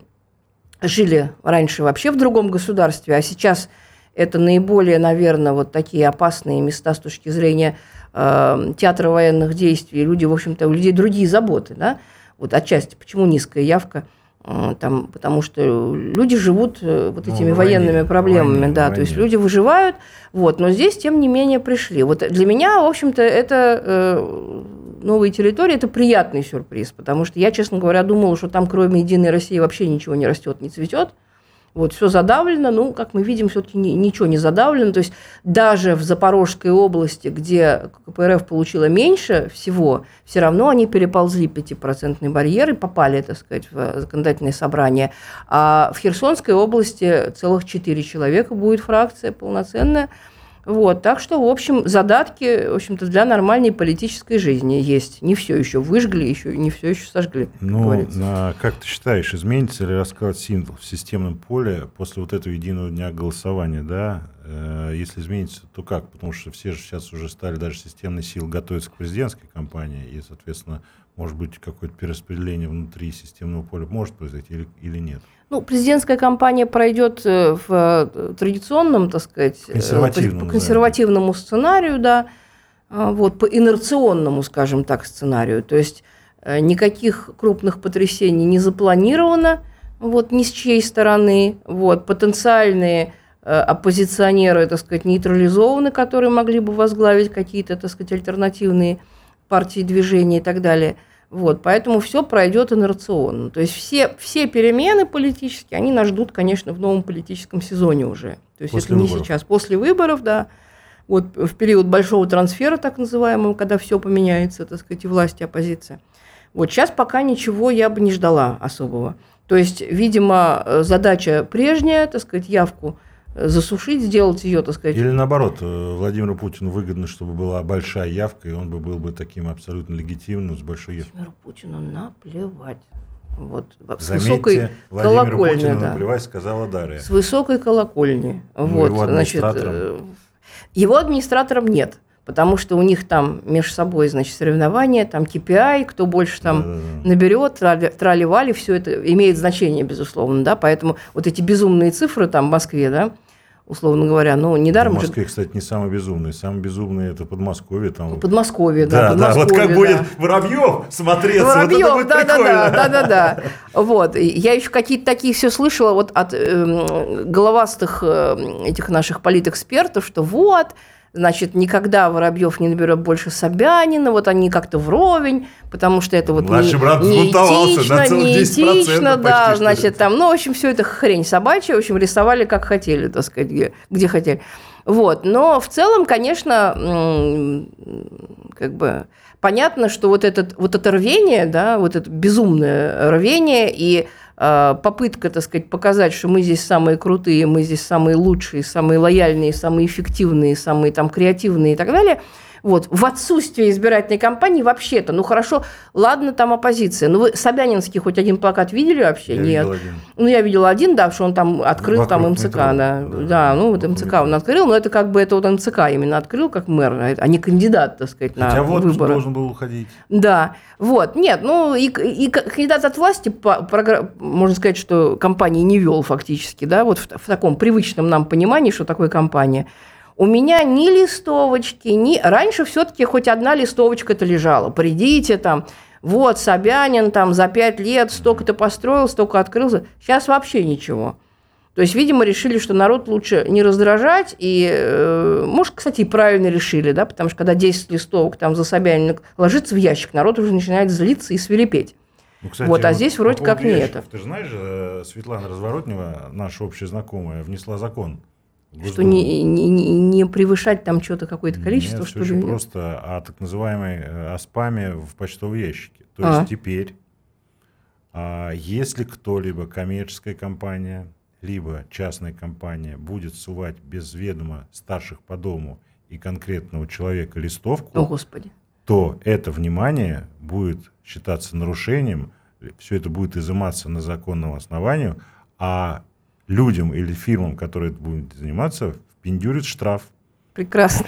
жили раньше вообще в другом государстве, а сейчас это наиболее, наверное, вот такие опасные места с точки зрения театра военных действий. Люди, в общем-то, у людей другие заботы, да? Вот отчасти, почему низкая явка – там, потому что люди живут э, вот ну, этими ну, военными войне, проблемами, войне, да, войне. то есть люди выживают, вот, но здесь, тем не менее, пришли. Вот для меня, в общем-то, это э, новые территории, это приятный сюрприз, потому что я, честно говоря, думала, что там, кроме Единой России, вообще ничего не растет, не цветет, вот, все задавлено, ну, как мы видим, все-таки ничего не задавлено. То есть даже в Запорожской области, где КПРФ получила меньше всего, все равно они переползли 5% барьер и попали, так сказать, в законодательное собрание. А в Херсонской области целых 4 человека будет фракция полноценная. Вот, так что, в общем, задатки, в общем-то, для нормальной политической жизни есть. Не все еще выжгли, еще не все еще сожгли. Ну, на, как ты считаешь, изменится ли расклад символ в системном поле после вот этого единого дня голосования, да? Э, если изменится, то как? Потому что все же сейчас уже стали даже системные силы готовиться к президентской кампании, и, соответственно, может быть, какое-то перераспределение внутри системного поля может произойти или, или нет? Ну, президентская кампания пройдет э, в э, традиционном, так сказать, консервативному, по консервативному сценарию, да, а, вот, по инерционному, скажем так, сценарию. То есть никаких крупных потрясений не запланировано, вот, ни с чьей стороны. Вот, потенциальные оппозиционеры, так сказать, нейтрализованы, которые могли бы возглавить какие-то, так сказать, альтернативные партии, движения и так далее – вот, поэтому все пройдет инерционно. То есть все, все перемены политические, они нас ждут, конечно, в новом политическом сезоне уже. То есть после это не выборов. сейчас, после выборов, да. Вот в период большого трансфера, так называемого, когда все поменяется, так сказать, и власть, и оппозиция. Вот сейчас пока ничего я бы не ждала особого. То есть, видимо, задача прежняя, так сказать, явку – засушить, сделать ее, так сказать. Или наоборот, э, Владимиру Путину выгодно, чтобы была большая явка, и он бы был бы таким абсолютно легитимным, с большой явкой. Владимиру Путину наплевать. Вот, с Заметьте, высокой Владимиру колокольни, Путину да. наплевать, сказала Дарья. С высокой колокольни. Ну, вот, его? Значит, э, его администратором нет потому что у них там между собой, значит, соревнования, там KPI, кто больше там да, наберет, трали-вали, все это имеет значение, безусловно, да, поэтому вот эти безумные цифры там в Москве, да, условно говоря. Ну, недаром В Москве, же... кстати, не самый безумный. Самый безумный это Подмосковье. Там... Подмосковье, да. Да, да. Вот как да. будет Воробьев смотреться. Воробьев, вот да, да, да, да, да, да. Вот. Я еще какие-то такие все слышала вот от э, головастых э, этих наших политэкспертов, что вот, значит, никогда Воробьев не наберет больше Собянина, вот они как-то вровень, потому что это вот Младший не, брат не этично, не 10%, этично, да, значит, там, ну, в общем, все это хрень собачья, в общем, рисовали как хотели, так сказать, где, где хотели. Вот, но в целом, конечно, как бы понятно, что вот, этот, вот это рвение, да, вот это безумное рвение и попытка, так сказать, показать, что мы здесь самые крутые, мы здесь самые лучшие, самые лояльные, самые эффективные, самые там креативные и так далее – вот. В отсутствие избирательной кампании вообще-то, ну хорошо, ладно, там оппозиция. Ну вы Собянинский хоть один плакат видели вообще? Я Нет. видел один. Ну я видела один, да, что он там открыл Вокруг там МЦК, метро, да. да. Да, ну вот МЦК он открыл, но это как бы это вот МЦК именно открыл как мэр, а не кандидат, так сказать, на Хотя вот выборы. должен был уходить. Да, вот, нет, ну и, и кандидат от власти, по, програ- можно сказать, что компании не вел фактически, да, вот в, в таком привычном нам понимании, что такое компания. У меня ни листовочки, ни... Раньше все-таки хоть одна листовочка-то лежала. Придите там, вот, Собянин там за пять лет столько-то построил, столько открылся. Сейчас вообще ничего. То есть, видимо, решили, что народ лучше не раздражать. И, э, может, кстати, и правильно решили, да, потому что когда 10 листовок там за Собянина ложится в ящик, народ уже начинает злиться и свирепеть. Ну, кстати, Вот, а здесь по вроде поводу как не это. Ты же знаешь, э, Светлана Разворотнева, наша общая знакомая, внесла закон. В Что Госдуму. не, не, не- превышать там что-то, какое-то количество, Нет, что ли? нет? просто о так называемой э, о спаме в почтовом ящике. То А. есть теперь, а, если кто-либо, коммерческая компания, либо частная компания будет сувать без ведома старших по дому и конкретного человека листовку, О, Господи. то это внимание будет считаться нарушением, все это будет изыматься на законном основании, а людям или фирмам, которые будут заниматься, впендюрит штраф. Прекрасно.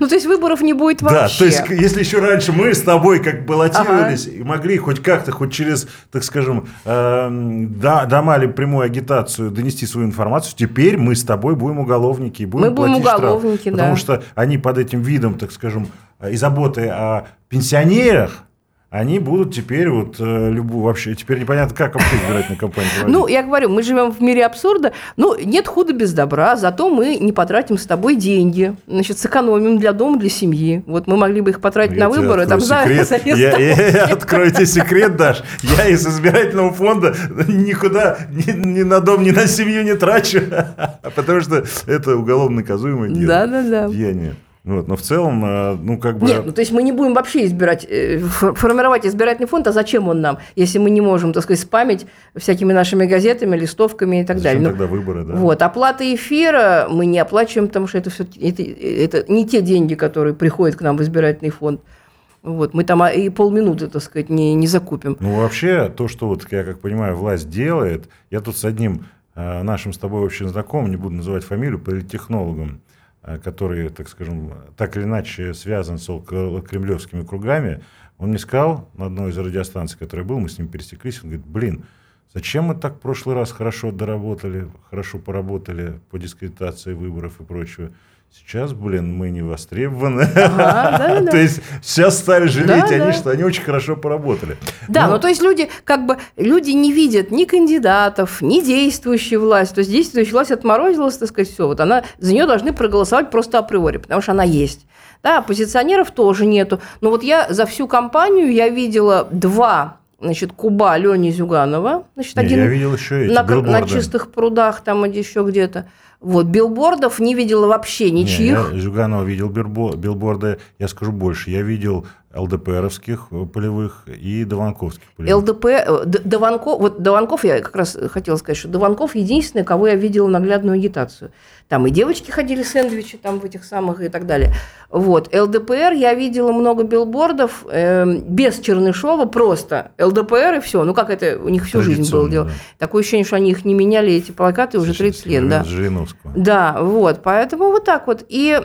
Ну, то есть выборов не будет вообще. Да, то есть, если еще раньше мы с тобой как баллотировались и могли хоть как-то, хоть через, так скажем, эм, да, дома или прямую агитацию донести свою информацию, теперь мы с тобой будем уголовники и будем Мы будем платить штраф. уголовники, да. Потому что они под этим видом, так скажем, э, и заботы о пенсионерах, они будут теперь вот э, любую вообще, теперь непонятно, как вообще избирательную кампанию проводить. Ну, я говорю, мы живем в мире абсурда. Ну, нет худа без добра, зато мы не потратим с тобой деньги. Значит, сэкономим для дома, для семьи. Вот мы могли бы их потратить Я на выборы. Там за, открою за секрет. Я, я- я открою тебе секрет, Даш. Я из избирательного фонда никуда ни, ни на дом, ни на семью не трачу, потому что это уголовно наказуемое дело. Да-да-да. Деяние. Вот, но в целом, э, ну как бы... Нет, ну то есть мы не будем вообще избирать, э, фор- формировать избирательный фонд, а зачем он нам, если мы не можем, так сказать, спамить всякими нашими газетами, листовками и так зачем далее. Ну, тогда выборы, да? Вот, оплата эфира мы не оплачиваем, потому что это, все это, это не те деньги, которые приходят к нам в избирательный фонд. Вот, мы там а, и полминуты, так сказать, не, не закупим. Ну, вообще, то, что, вот, я как понимаю, власть делает, я тут с одним э, нашим с тобой общим знакомым, не буду называть фамилию, политтехнологом, который, так скажем, так или иначе связан с кремлевскими кругами, он мне сказал на одной из радиостанций, которая был, мы с ним пересеклись, он говорит, блин, зачем мы так в прошлый раз хорошо доработали, хорошо поработали по дискредитации выборов и прочего. Сейчас, блин, мы не востребованы. Ага. То есть сейчас стали жалеть Да, они, что они очень хорошо поработали. Да, Ну, ну то есть люди как бы люди не видят ни кандидатов, ни действующей власти. То есть действующая власть отморозилась, так сказать, все. Вот она за нее должны проголосовать просто априори, потому что она есть. Да, оппозиционеров тоже нету. Но вот я за всю кампанию я видела два значит, куба Лени Зюганова, значит, Не, один я видел еще эти на, на чистых прудах, там еще где-то. Вот, билбордов не видела вообще Не, ничьих. я Зюганова видел билбо- билборды, я скажу больше, я видел ЛДПРовских э, полевых и Дованковских полевых. ЛДП, э, Д- Дованков, вот Дованков, я как раз хотела сказать, что Дованков единственный, кого я видела наглядную агитацию. Там и девочки ходили сэндвичи там в этих самых и так далее. Вот. ЛДПР я видела много билбордов эм, без Чернышова, просто ЛДПР и все. Ну как это у них всю жизнь было дело. да. Такое ощущение, что они их не меняли, эти плакаты уже 30 лет. Да. Жириновского. Да, вот, поэтому вот так вот. И,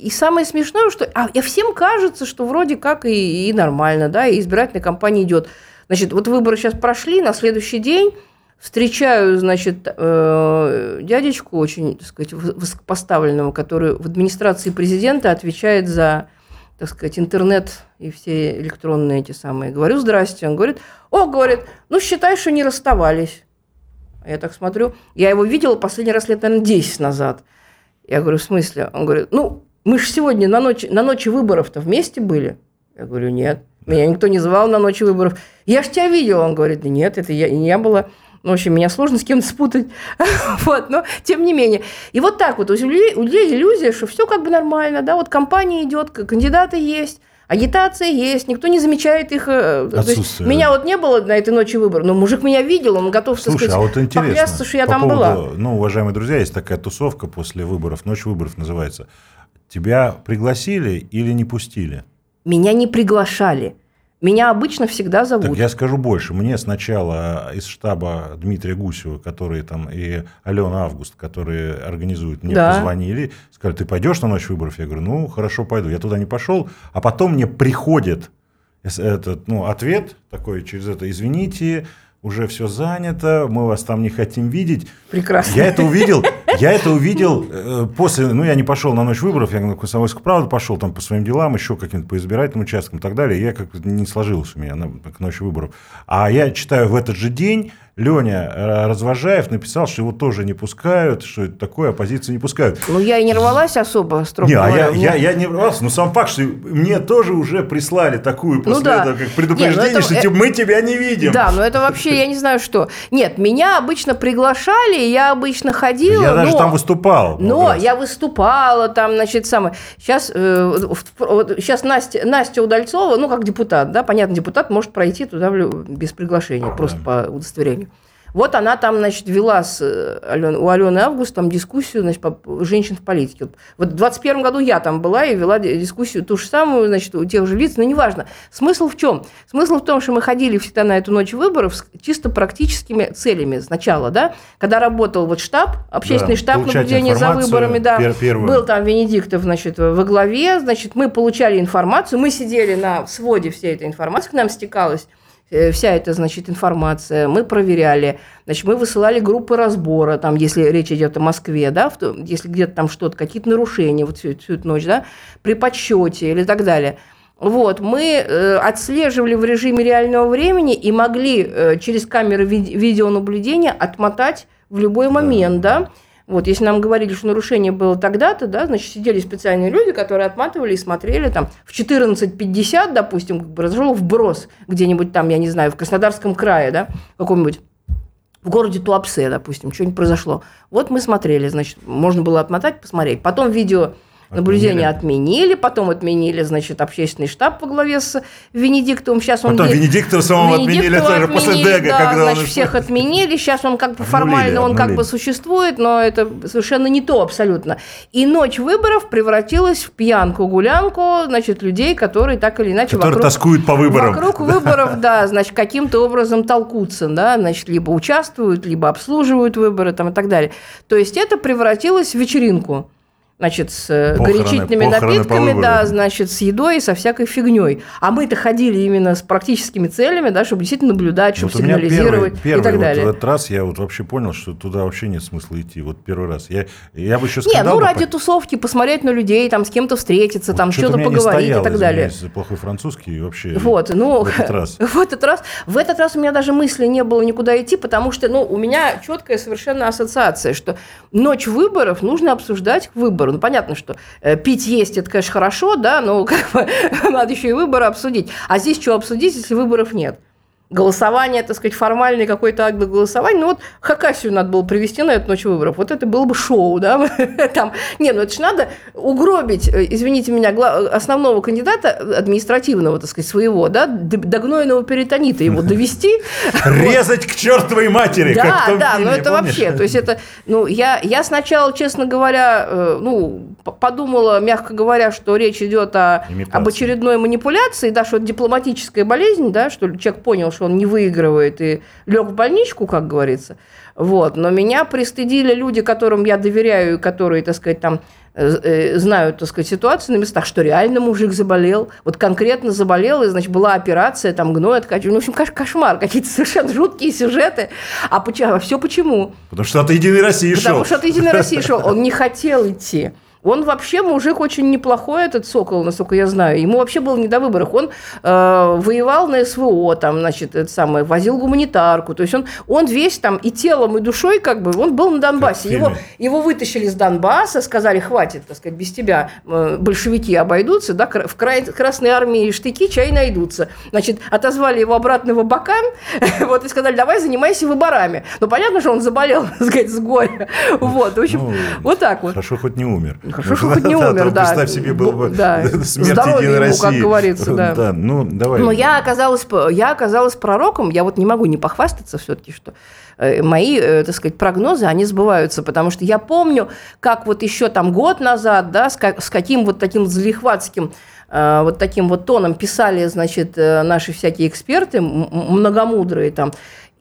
и самое смешное, что а, всем кажется, что вроде как и, и нормально, да, и избирательная кампания идет. Значит, вот выборы сейчас прошли, на следующий день встречаю, значит, э, дядечку очень, так сказать, выс- высокопоставленного, который в администрации президента отвечает за, так сказать, интернет и все электронные эти самые. Говорю, здрасте. Он говорит, о, говорит, ну, считай, что не расставались. Я так смотрю, я его видела последний раз лет, наверное, 10 назад. Я говорю, в смысле? Он говорит, ну, мы же сегодня на ночи, на ночи выборов-то вместе были. Я говорю, нет. Меня никто не звал на ночи выборов. Я ж тебя видел. Он говорит, нет, это я, не было. Ну, в общем, меня сложно с кем-то спутать. вот, но тем не менее. И вот так вот. У людей, у людей иллюзия, что все как бы нормально, да, вот компания идет, кандидаты есть, Агитация есть, никто не замечает их. Э, Отсутствие. Меня вот не было на этой ночи выбора, но мужик меня видел, он готов, Слушай, сказать, а вот интересно, поклясться, что я по там поводу, была. Ну, уважаемые друзья, есть такая тусовка после выборов, ночь выборов называется. Тебя пригласили или не пустили? Меня не приглашали. Меня обычно всегда зовут. Так я скажу больше. Мне сначала из штаба Дмитрия Гусева, который там, и Алена Август, которые организуют, мне да. позвонили, сказали, ты пойдешь на ночь выборов? Я говорю, ну, хорошо, пойду. Я туда не пошел. А потом мне приходит этот, ну, ответ такой через это, извините, уже все занято, мы вас там не хотим видеть. Прекрасно. Я это увидел, я это увидел э, после, ну, я не пошел на ночь выборов, я на Комсомольскую правду пошел там по своим делам, еще каким-то по избирательным участкам и так далее. Я как не сложилось у меня на, к ночи выборов. А я читаю в этот же день Леня э, Развожаев написал, что его тоже не пускают, что это такое, оппозицию не пускают. Ну, я и не рвалась особо, строго не, говоря. А я, я, я не рвался, но сам факт, что мне тоже уже прислали такую после ну, да. этого как предупреждение, Нет, ну это, что это, мы тебя не видим. Да, но это вообще, я не знаю что. Нет, меня обычно приглашали, я обычно ходила. Я даже там выступал. Но я выступала там, значит, самое. Сейчас, э, сейчас Настя, Настя Удальцова, ну, как депутат, да, понятно, депутат может пройти туда без приглашения, просто по удостоверению. Вот она там, значит, вела с э, Ален, у Алены Август там дискуссию, значит, по женщин в политике. Вот в 21 году я там была и вела дискуссию ту же самую, значит, у тех же лиц, но неважно. Смысл в чем? Смысл в том, что мы ходили всегда на эту ночь выборов с чисто практическими целями сначала, да, когда работал вот штаб, общественный да, штаб наблюдения за выборами, да, пер был там Венедиктов, значит, во главе, значит, мы получали информацию, мы сидели на своде всей этой информации, к нам стекалась вся эта, значит, информация, мы проверяли, значит, мы высылали группы разбора, там, если речь идет о Москве, да, если где-то там что-то, какие-то нарушения вот всю, всю эту ночь, да, при подсчете или так далее. Вот, мы э, отслеживали в режиме реального времени и могли э, через камеры ви- видеонаблюдения отмотать в любой момент, да, да вот, если нам говорили, что нарушение было тогда-то, да, значит, сидели специальные люди, которые отматывали и смотрели там в 14.50, допустим, как бы произошел вброс где-нибудь там, я не знаю, в Краснодарском крае, да, каком-нибудь в городе Туапсе, допустим, что-нибудь произошло. Вот мы смотрели, значит, можно было отмотать, посмотреть. Потом видео Наблюдение отменили, потом отменили, значит, общественный штаб по главе с Венедиктовым. Сейчас он потом Венедиктова самого отменили, это уже после Дега. Да, когда значит, он... всех отменили. Сейчас он как бы формально, он как бы существует, но это совершенно не то абсолютно. И ночь выборов превратилась в пьянку-гулянку, значит, людей, которые так или иначе... Которые вокруг, тоскуют по выборам. Вокруг выборов, да, значит, каким-то образом толкутся, да, значит, либо участвуют, либо обслуживают выборы там и так далее. То есть это превратилось в вечеринку значит, с э, похороны, горячительными похороны напитками, да, значит, с едой и со всякой фигней. А мы-то ходили именно с практическими целями, да, чтобы действительно наблюдать, чтобы вот сигнализировать первый, первый и так далее. Вот в этот раз я вот вообще понял, что туда вообще нет смысла идти. Вот первый раз. Я, я бы еще сказал... Нет, ну, ради по... тусовки, посмотреть на людей, там, с кем-то встретиться, там, что-то поговорить стояло, и так далее. плохой французский вообще вот, ну, в этот раз. В этот раз. В этот раз у меня даже мысли не было никуда идти, потому что, ну, у меня четкая совершенно ассоциация, что ночь выборов нужно обсуждать выбор выбору. Ну, понятно, что э, пить, есть, это, конечно, хорошо, да, но как бы, надо еще и выборы обсудить. А здесь что обсудить, если выборов нет? Голосование, так сказать, формальный какой-то акт голосования. Ну вот Хакасию надо было привести на эту ночь выборов. Вот это было бы шоу, да? Там, не, ну это же надо угробить, э, извините меня, основного кандидата административного, так сказать, своего, да, до гнойного перитонита его довести. Резать к чертовой матери, Да, да, но это вообще, то есть это, ну, я, я сначала, честно говоря, э, ну, подумала, мягко говоря, что речь идет о, об очередной манипуляции, да, что это дипломатическая болезнь, да, что человек понял, что он не выигрывает и лег в больничку, как говорится. Вот. Но меня пристыдили люди, которым я доверяю, которые, так сказать, там э, э, знают, так сказать, ситуацию на местах, что реально мужик заболел, вот конкретно заболел, и, значит, была операция, там, гной откачивали. Ну, в общем, кошмар, какие-то совершенно жуткие сюжеты. А, почему? а все почему? Потому что от «Единой России шел. Потому что от «Единой России шел». Он не хотел идти. Он вообще мужик очень неплохой, этот Сокол, насколько я знаю. Ему вообще было не до выборов. Он э, воевал на СВО, там, значит, это самое, возил гуманитарку. То есть он, он весь там и телом, и душой, как бы, он был на Донбассе. Его, его вытащили с Донбасса, сказали, хватит, так сказать, без тебя э, большевики обойдутся, да, в край, Красной армии штыки чай найдутся. Значит, отозвали его обратно в Абакан, вот, и сказали, давай занимайся выборами. Ну, понятно, что он заболел, так сказать, с горя. Вот, в общем, ну, вот так вот. Хорошо, хоть не умер. Хорошо, что хоть не умер, да. Представь себе, был бы да. смерть Единой России. как говорится, да. да. Ну, давай. Но я оказалась, я оказалась пророком, я вот не могу не похвастаться все-таки, что э, мои, э, так сказать, прогнозы, они сбываются, потому что я помню, как вот еще там год назад, да, с, как, с каким вот таким залихватским э, вот таким вот тоном писали, значит, наши всякие эксперты, многомудрые там,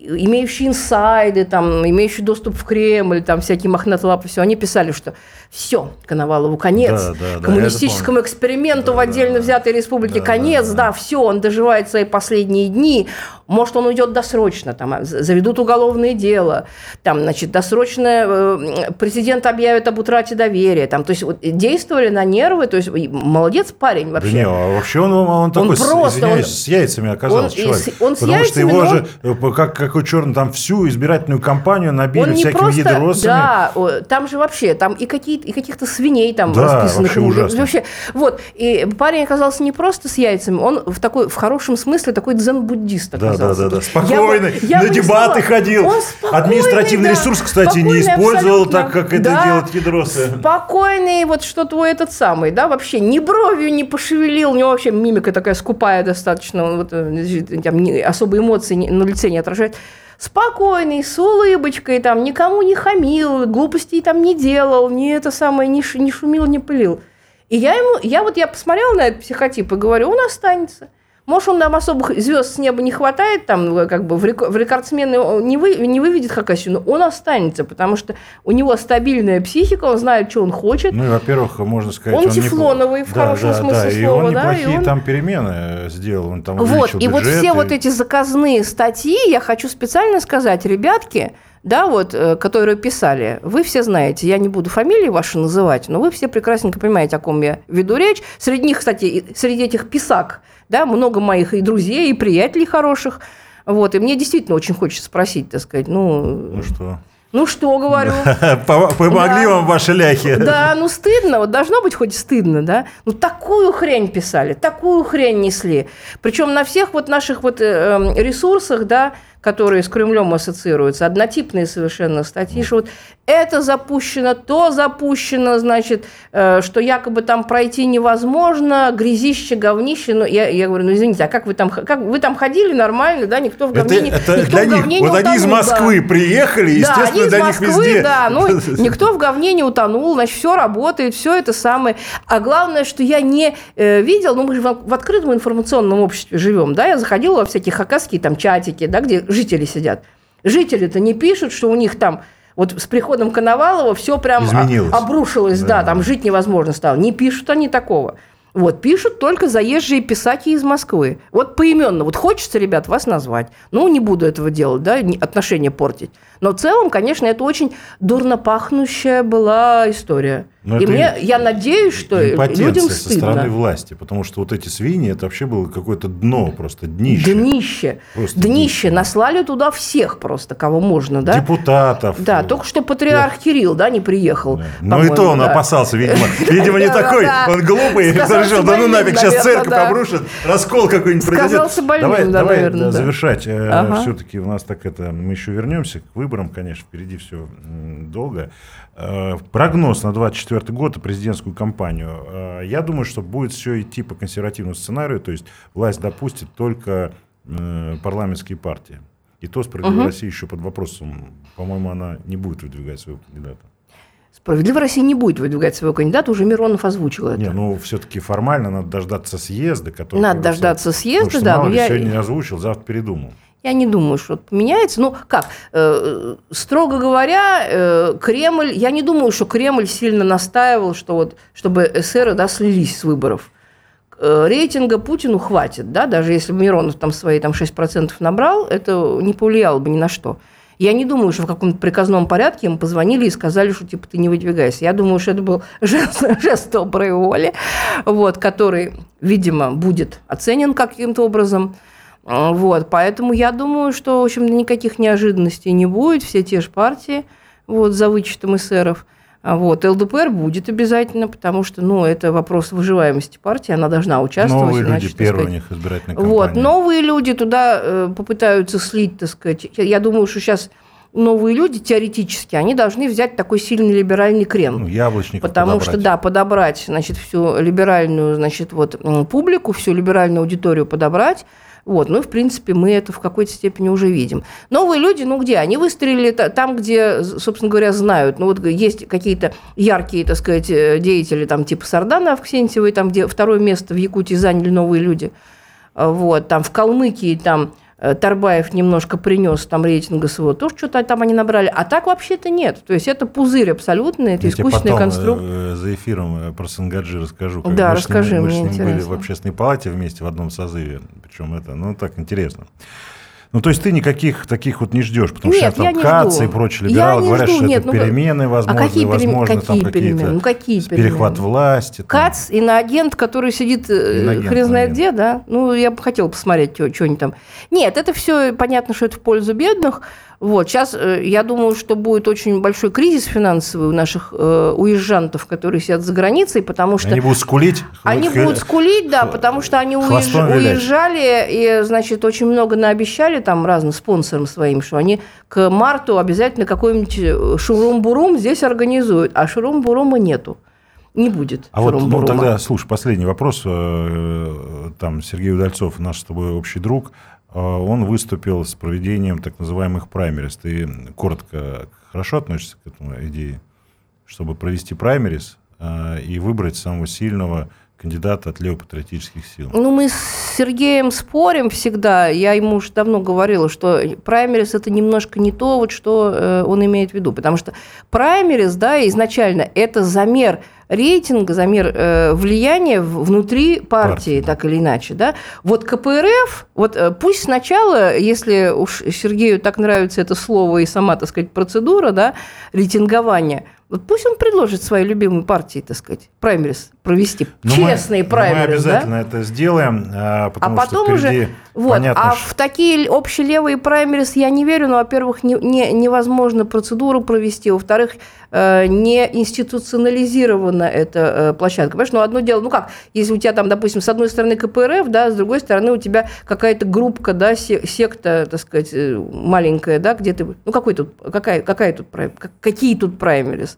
имеющие инсайды, там, имеющие доступ в Кремль, там, всякие мохнатые лапы, все, они писали, что все, Коновалову конец, да, да, коммунистическому эксперименту да, в отдельно да, взятой республике да, конец, да, да, да, все, он доживает свои последние дни, может, он уйдет досрочно, там, а, заведут уголовное дело, там, значит, досрочно э, президент объявит об утрате доверия, там, то есть вот, действовали на нервы, то есть молодец парень вообще. Да не, а вообще он, он, он такой, просто, извиняюсь, он, с яйцами оказался он, человек. Он с потому яйцами, что его но... же, э, как, какой черный, там всю избирательную кампанию набили всякими просто, едросами. Да, там же вообще, там и какие и каких-то свиней там да, расписанных. Вообще, ужасно. вообще Вот, и парень оказался не просто с яйцами, он в такой, в хорошем смысле такой дзен-буддист оказался. Да, да, да, да. Спокойный, я, на дебаты ходил. Административный да, ресурс, кстати, не использовал абсолютно. так, как это да, делают ядросы. Спокойный, вот что твой этот самый, да, вообще ни бровью не пошевелил, у него вообще мимика такая скупая достаточно, он вот, э, там, особые эмоции на лице не отражает спокойный, с улыбочкой, там, никому не хамил, глупостей там не делал, не это самое, не, не шумил, не пылил. И я ему, я вот я посмотрела на этот психотип и говорю, он останется. Может, он нам особых звезд с неба не хватает, там, э, как бы в, рекордсмены не, вы, не выведет Хакасию, но он останется, потому что у него стабильная психика, он знает, что он хочет. Ну, и, во-первых, можно сказать... Он, он тефлоновый, не... в да, хорошем да, смысле да, слова. И он да, неплохие и он... там перемены сделал, он там Вот, и вот все вот эти заказные статьи, я хочу специально сказать, ребятки, да, вот, э, которые писали, вы все знаете, я не буду фамилии ваши называть, но вы все прекрасненько понимаете, о ком я веду речь. Среди них, кстати, среди этих писак, да, много моих и друзей, и приятелей хороших. Вот, и мне действительно очень хочется спросить, так сказать, ну... Ну что? Ну что, говорю. Помогли да. вам ваши ляхи. Да, ну стыдно, вот должно быть хоть стыдно, да. Ну такую хрень писали, такую хрень несли. Причем на всех вот наших вот э, эм, ресурсах, да, которые с Кремлем ассоциируются, однотипные совершенно статьи, что вот это запущено, то запущено, значит, э, что якобы там пройти невозможно, грязище, говнище. Ну, я, я говорю, ну извините, а как вы там, как вы там ходили нормально, да, никто в говне, это, это никто для в говне них, не Вот утонул, они из Москвы да. приехали, естественно, да, они для Москвы, них везде. Да, ну, никто в говне не утонул, значит, все работает, все это самое. А главное, что я не э, видел, ну, мы же в, в открытом информационном обществе живем, да, я заходила во всякие хакасские там чатики, да, где жители сидят. Жители-то не пишут, что у них там вот с приходом Коновалова все прям Изменилось. обрушилось, да, да, там жить невозможно стало. Не пишут они такого. Вот, пишут только заезжие писаки из Москвы. Вот поименно. Вот хочется, ребят, вас назвать. Ну, не буду этого делать, да, отношения портить. Но в целом, конечно, это очень дурно пахнущая была история. Но и мне, я надеюсь, что людям со стороны власти, потому что вот эти свиньи, это вообще было какое-то дно, просто днище. Днище. Просто днище. днище. Наслали туда всех просто, кого можно, да? Депутатов. Да, только что патриарх да. Кирилл, да, не приехал. Да. Ну и то он да. опасался, видимо. Видимо, не такой, он глупый, решил, да ну нафиг, сейчас церковь обрушит, раскол какой-нибудь произойдет. Давай, давай завершать. Э, Все-таки у нас так это, мы еще вернемся к выборам, конечно, впереди все долго. Э, прогноз на 2024 год и президентскую кампанию. Э, я думаю, что будет все идти по консервативному сценарию, то есть власть допустит только э, парламентские партии. И то справедливая угу. Россия еще под вопросом. По-моему, она не будет выдвигать своего кандидата. Справедливая Россия не будет выдвигать своего кандидата, уже Миронов озвучил это. Не, ну все-таки формально надо дождаться съезда, который... Надо дождаться съезда, да. Мало но я... сегодня не озвучил, завтра передумал. Я не думаю, что поменяется. Ну, как, э, строго говоря, э, Кремль, я не думаю, что Кремль сильно настаивал, что вот, чтобы эсеры да, слились с выборов. Э, рейтинга Путину хватит, да, даже если бы Миронов там свои там, 6% набрал, это не повлияло бы ни на что. Я не думаю, что в каком-то приказном порядке им позвонили и сказали, что типа ты не выдвигайся. Я думаю, что это был жест, жест доброй воли, вот, который, видимо, будет оценен каким-то образом. Вот, поэтому я думаю, что, в общем, никаких неожиданностей не будет, все те же партии, вот, за вычетом эсеров. Вот, ЛДПР будет обязательно, потому что, ну, это вопрос выживаемости партии, она должна участвовать. Новые иначе, люди, первые у них избирательная кампания. Вот, новые люди туда э, попытаются слить, так сказать. Я думаю, что сейчас новые люди теоретически, они должны взять такой сильный либеральный крен. Ну, яблочников Потому подобрать. что, да, подобрать, значит, всю либеральную, значит, вот, публику, всю либеральную аудиторию подобрать, вот, ну, в принципе, мы это в какой-то степени уже видим. Новые люди, ну, где? Они выстрелили там, где, собственно говоря, знают. Ну, вот есть какие-то яркие, так сказать, э, деятели, там, типа Сардана Авксентьевой, там, где второе место в Якутии заняли новые люди. Вот, там, в Калмыкии, там, Э, Тарбаев немножко принес там рейтинга своего, тоже что-то там они набрали. А так вообще-то нет. То есть это пузырь абсолютно, это Я искусственный конструкт. Э, за эфиром э, про Сангаджи расскажу. Да, мы расскажи, ним, мне Мы с ним были в общественной палате вместе в одном созыве. Причем это, ну, так интересно. Ну, то есть ты никаких таких вот не ждешь, потому нет, что там КАЦ и прочие либералы говорят, жду, что нет, это ну, перемены возможны, а какие возможно какие там какие-то ну, какие перехват власти. Там. КАЦ, иноагент, который сидит э, иноагент, хрен знает где, да? Ну, я бы хотела посмотреть, что они там. Нет, это все понятно, что это в пользу бедных, вот. Сейчас э, я думаю, что будет очень большой кризис финансовый у наших э, уезжантов, которые сидят за границей, потому что... Они будут скулить? Они х... будут скулить, да, потому что они уезж... уезжали и, значит, очень много наобещали там разным спонсорам своим, что они к марту обязательно какой-нибудь э, шурум-бурум здесь организуют, а шурум-бурума нету не будет. А вот ну, тогда, слушай, последний вопрос. Там Сергей Удальцов, наш с тобой общий друг, он выступил с проведением так называемых праймерис. Ты коротко хорошо относишься к этому идее, чтобы провести праймерис а, и выбрать самого сильного кандидата от левопатриотических сил? Ну, мы с Сергеем спорим всегда. Я ему уже давно говорила, что праймерис – это немножко не то, вот, что э, он имеет в виду. Потому что праймерис, да, изначально это замер – рейтинг, замер э, влияния внутри партии, партии, так или иначе. Да? Вот КПРФ, вот э, пусть сначала, если уж Сергею так нравится это слово и сама, так сказать, процедура да, рейтингования, вот пусть он предложит своей любимой партии, так сказать, праймерис провести. Но ну, Честные мы, праймерис. Мы обязательно да? это сделаем, а, потому а потом что впереди уже, вот, понятно, А что... в такие общелевые праймерис я не верю, но, во-первых, не, не, невозможно процедуру провести, во-вторых, э, не институционализирована эта э, площадка. Понимаешь, ну одно дело, ну как, если у тебя там, допустим, с одной стороны КПРФ, да, с другой стороны у тебя какая-то группка, да, секта, так сказать, э, маленькая, да, где ты, ну какой тут, какая, какая тут, какие тут праймерис?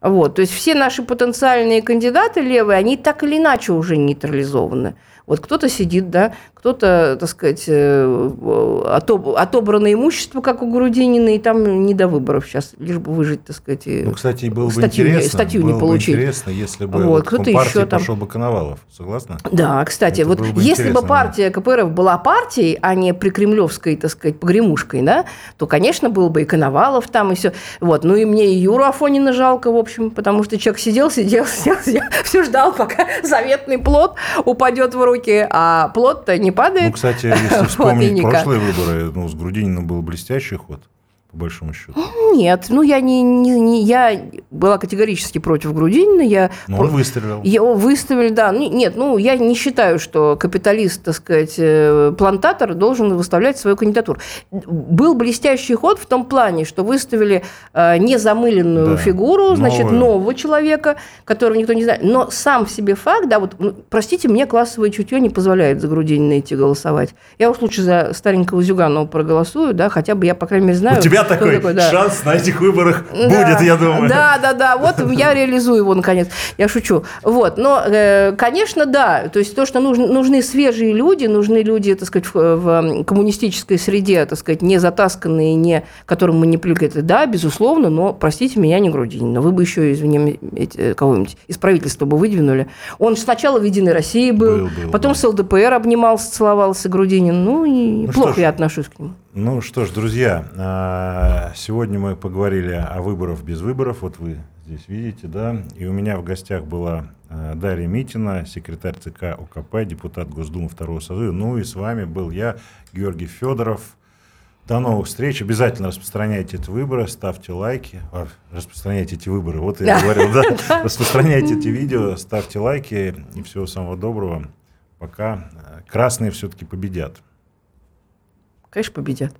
Вот, то есть все наши потенциальные кандидаты левые, они так или иначе уже нейтрализованы. Вот кто-то сидит, да, кто-то, так сказать, э, отобранное имущество, как у Грудинина, и там не до выборов сейчас, лишь бы выжить, так сказать. Ну, кстати, было статью, бы интересно, статью было не получить. Бы интересно, если бы вот, кто-то еще там... пошел бы Коновалов, согласна? Да, кстати, Это вот бы если бы партия КПРФ была партией, а не прикремлевской, так сказать, погремушкой, да, то, конечно, был бы и Коновалов там, и все. Вот, ну и мне и Юру Афонина жалко, в общем, потому что человек сидел, сидел, сидел, сидел все ждал, пока заветный плод упадет в руки, а плод-то не падает. Ну, кстати, если вспомнить прошлые выборы, ну, с Грудининым был блестящий ход большому счету? Нет, ну я не, не, не я была категорически против Грудинина. Я Но он выстрелил. Его выставили, да. Ну, нет, ну я не считаю, что капиталист, так сказать, э, плантатор должен выставлять свою кандидатуру. Был блестящий ход в том плане, что выставили э, незамыленную да. фигуру, значит, Новую. нового человека, которого никто не знает. Но сам в себе факт, да, вот, ну, простите, мне классовое чутье не позволяет за Грудинина идти голосовать. Я уж лучше за старенького Зюганова проголосую, да, хотя бы я, по крайней мере, знаю. У тебя такой, такой да. шанс на этих выборах да, будет, я думаю. Да, да, да. Вот я реализую его наконец. Я шучу. Вот. Но, э, конечно, да. То есть то, что нужны, нужны свежие люди, нужны люди, так сказать, в, в коммунистической среде, так сказать, не затасканные, не которым мы не привыкли. Да, безусловно, но, простите меня, не Грудинин. Но вы бы еще, извини, кого-нибудь из правительства бы выдвинули. Он сначала в «Единой России» был, был, был потом был. с ЛДПР обнимался, целовался Грудинин. Ну, и ну, плохо я отношусь к нему. Ну что ж, друзья, а, сегодня мы поговорили о выборах без выборов. Вот вы здесь видите, да. И у меня в гостях была а, Дарья Митина, секретарь ЦК ОКП, депутат Госдумы второго созыва. Ну и с вами был я, Георгий Федоров. До новых встреч. Обязательно распространяйте эти выборы, ставьте лайки. А, распространяйте эти выборы. Вот я говорил, да. Распространяйте эти видео, ставьте лайки. И всего самого доброго. Пока красные все-таки победят. Конечно, победят.